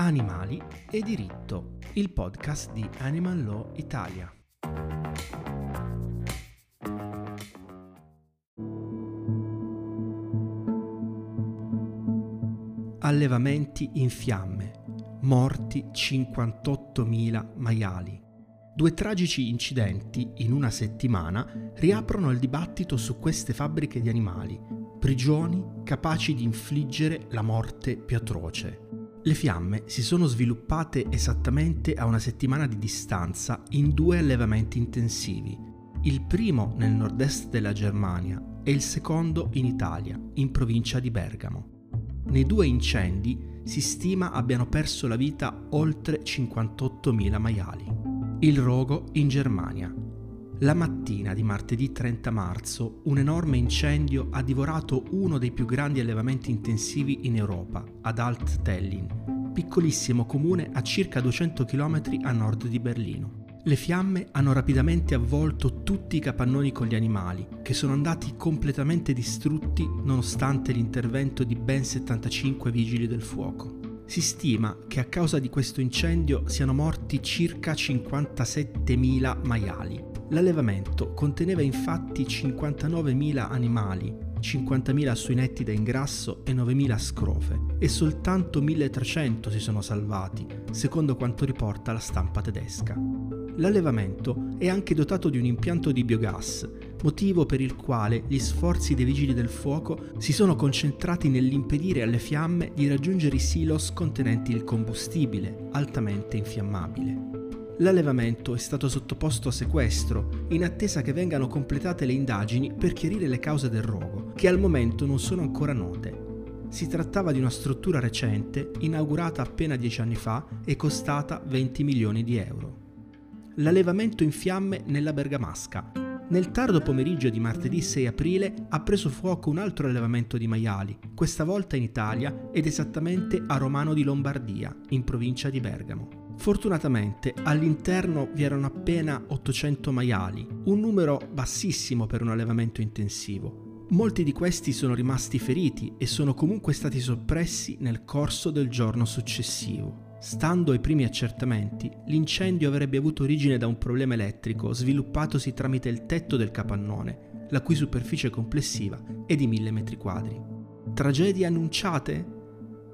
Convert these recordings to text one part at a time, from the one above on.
Animali e diritto, il podcast di Animal Law Italia. Allevamenti in fiamme, morti 58.000 maiali. Due tragici incidenti in una settimana riaprono il dibattito su queste fabbriche di animali, prigioni capaci di infliggere la morte più atroce. Le fiamme si sono sviluppate esattamente a una settimana di distanza in due allevamenti intensivi, il primo nel nord-est della Germania e il secondo in Italia, in provincia di Bergamo. Nei due incendi si stima abbiano perso la vita oltre 58.000 maiali. Il rogo in Germania, la mattina di martedì 30 marzo un enorme incendio ha divorato uno dei più grandi allevamenti intensivi in Europa, ad Alt-Tellin, piccolissimo comune a circa 200 km a nord di Berlino. Le fiamme hanno rapidamente avvolto tutti i capannoni con gli animali, che sono andati completamente distrutti nonostante l'intervento di ben 75 vigili del fuoco. Si stima che a causa di questo incendio siano morti circa 57.000 maiali, L'allevamento conteneva infatti 59.000 animali, 50.000 suinetti da ingrasso e 9.000 scrofe e soltanto 1.300 si sono salvati, secondo quanto riporta la stampa tedesca. L'allevamento è anche dotato di un impianto di biogas, motivo per il quale gli sforzi dei vigili del fuoco si sono concentrati nell'impedire alle fiamme di raggiungere i silos contenenti il combustibile, altamente infiammabile l'allevamento è stato sottoposto a sequestro in attesa che vengano completate le indagini per chiarire le cause del rogo, che al momento non sono ancora note. Si trattava di una struttura recente, inaugurata appena dieci anni fa e costata 20 milioni di euro. L'allevamento in fiamme nella Bergamasca. Nel tardo pomeriggio di martedì 6 aprile ha preso fuoco un altro allevamento di maiali, questa volta in Italia ed esattamente a Romano di Lombardia, in provincia di Bergamo. Fortunatamente all'interno vi erano appena 800 maiali, un numero bassissimo per un allevamento intensivo. Molti di questi sono rimasti feriti e sono comunque stati soppressi nel corso del giorno successivo. Stando ai primi accertamenti, l'incendio avrebbe avuto origine da un problema elettrico sviluppatosi tramite il tetto del capannone, la cui superficie complessiva è di 1000 metri quadri. Tragedie annunciate?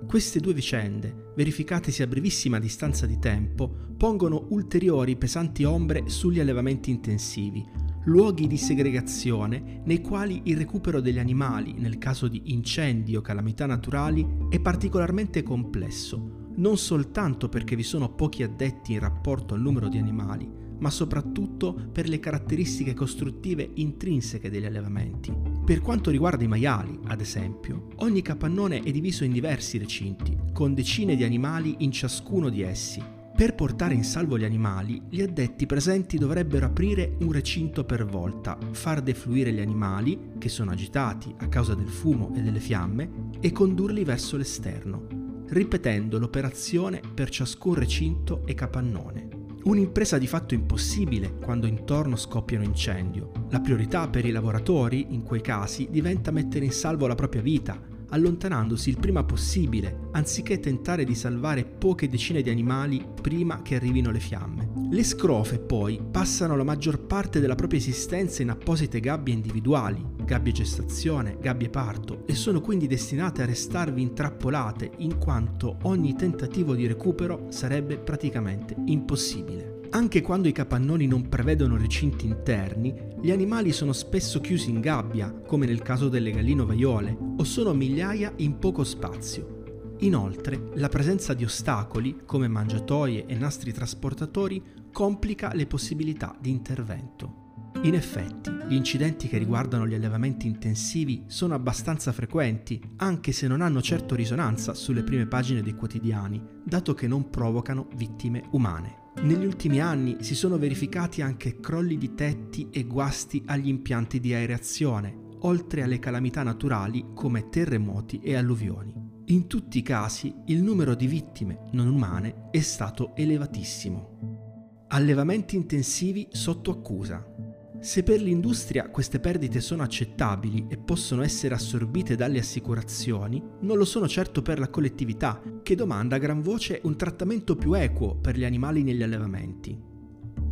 Queste due vicende, verificatesi a brevissima distanza di tempo, pongono ulteriori pesanti ombre sugli allevamenti intensivi, luoghi di segregazione nei quali il recupero degli animali, nel caso di incendi o calamità naturali, è particolarmente complesso, non soltanto perché vi sono pochi addetti in rapporto al numero di animali, ma soprattutto per le caratteristiche costruttive intrinseche degli allevamenti. Per quanto riguarda i maiali, ad esempio, ogni capannone è diviso in diversi recinti, con decine di animali in ciascuno di essi. Per portare in salvo gli animali, gli addetti presenti dovrebbero aprire un recinto per volta, far defluire gli animali, che sono agitati a causa del fumo e delle fiamme, e condurli verso l'esterno, ripetendo l'operazione per ciascun recinto e capannone. Un'impresa di fatto impossibile quando intorno scoppia un incendio. La priorità per i lavoratori, in quei casi, diventa mettere in salvo la propria vita, allontanandosi il prima possibile, anziché tentare di salvare poche decine di animali prima che arrivino le fiamme. Le scrofe poi passano la maggior parte della propria esistenza in apposite gabbie individuali, gabbie gestazione, gabbie parto, e sono quindi destinate a restarvi intrappolate in quanto ogni tentativo di recupero sarebbe praticamente impossibile. Anche quando i capannoni non prevedono recinti interni, gli animali sono spesso chiusi in gabbia, come nel caso delle galline ovaiole, o sono migliaia in poco spazio. Inoltre, la presenza di ostacoli, come mangiatoie e nastri trasportatori, complica le possibilità di intervento. In effetti, gli incidenti che riguardano gli allevamenti intensivi sono abbastanza frequenti, anche se non hanno certo risonanza sulle prime pagine dei quotidiani, dato che non provocano vittime umane. Negli ultimi anni si sono verificati anche crolli di tetti e guasti agli impianti di aereazione, oltre alle calamità naturali come terremoti e alluvioni. In tutti i casi il numero di vittime non umane è stato elevatissimo. Allevamenti intensivi sotto accusa. Se per l'industria queste perdite sono accettabili e possono essere assorbite dalle assicurazioni, non lo sono certo per la collettività, che domanda a gran voce un trattamento più equo per gli animali negli allevamenti.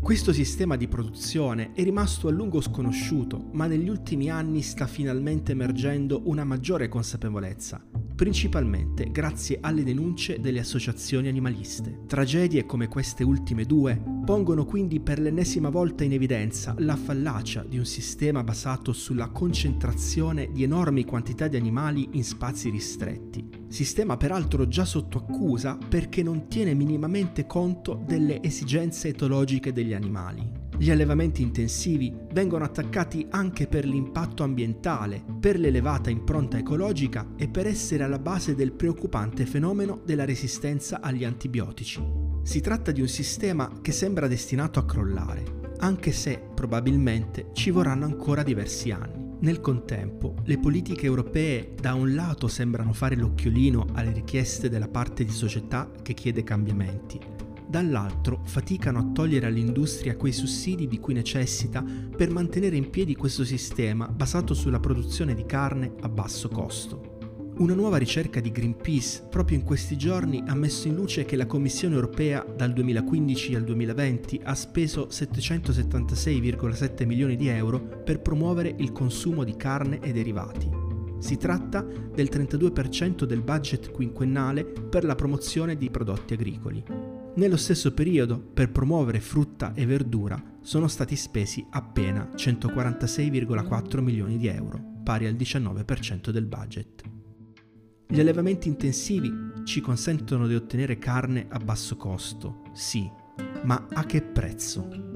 Questo sistema di produzione è rimasto a lungo sconosciuto, ma negli ultimi anni sta finalmente emergendo una maggiore consapevolezza, principalmente grazie alle denunce delle associazioni animaliste. Tragedie come queste ultime due pongono quindi per l'ennesima volta in evidenza la fallacia di un sistema basato sulla concentrazione di enormi quantità di animali in spazi ristretti. Sistema peraltro già sotto accusa perché non tiene minimamente conto delle esigenze etologiche degli animali. Gli allevamenti intensivi vengono attaccati anche per l'impatto ambientale, per l'elevata impronta ecologica e per essere alla base del preoccupante fenomeno della resistenza agli antibiotici. Si tratta di un sistema che sembra destinato a crollare, anche se probabilmente ci vorranno ancora diversi anni. Nel contempo, le politiche europee da un lato sembrano fare l'occhiolino alle richieste della parte di società che chiede cambiamenti, dall'altro faticano a togliere all'industria quei sussidi di cui necessita per mantenere in piedi questo sistema basato sulla produzione di carne a basso costo. Una nuova ricerca di Greenpeace proprio in questi giorni ha messo in luce che la Commissione europea dal 2015 al 2020 ha speso 776,7 milioni di euro per promuovere il consumo di carne e derivati. Si tratta del 32% del budget quinquennale per la promozione di prodotti agricoli. Nello stesso periodo, per promuovere frutta e verdura, sono stati spesi appena 146,4 milioni di euro, pari al 19% del budget. Gli allevamenti intensivi ci consentono di ottenere carne a basso costo, sì, ma a che prezzo?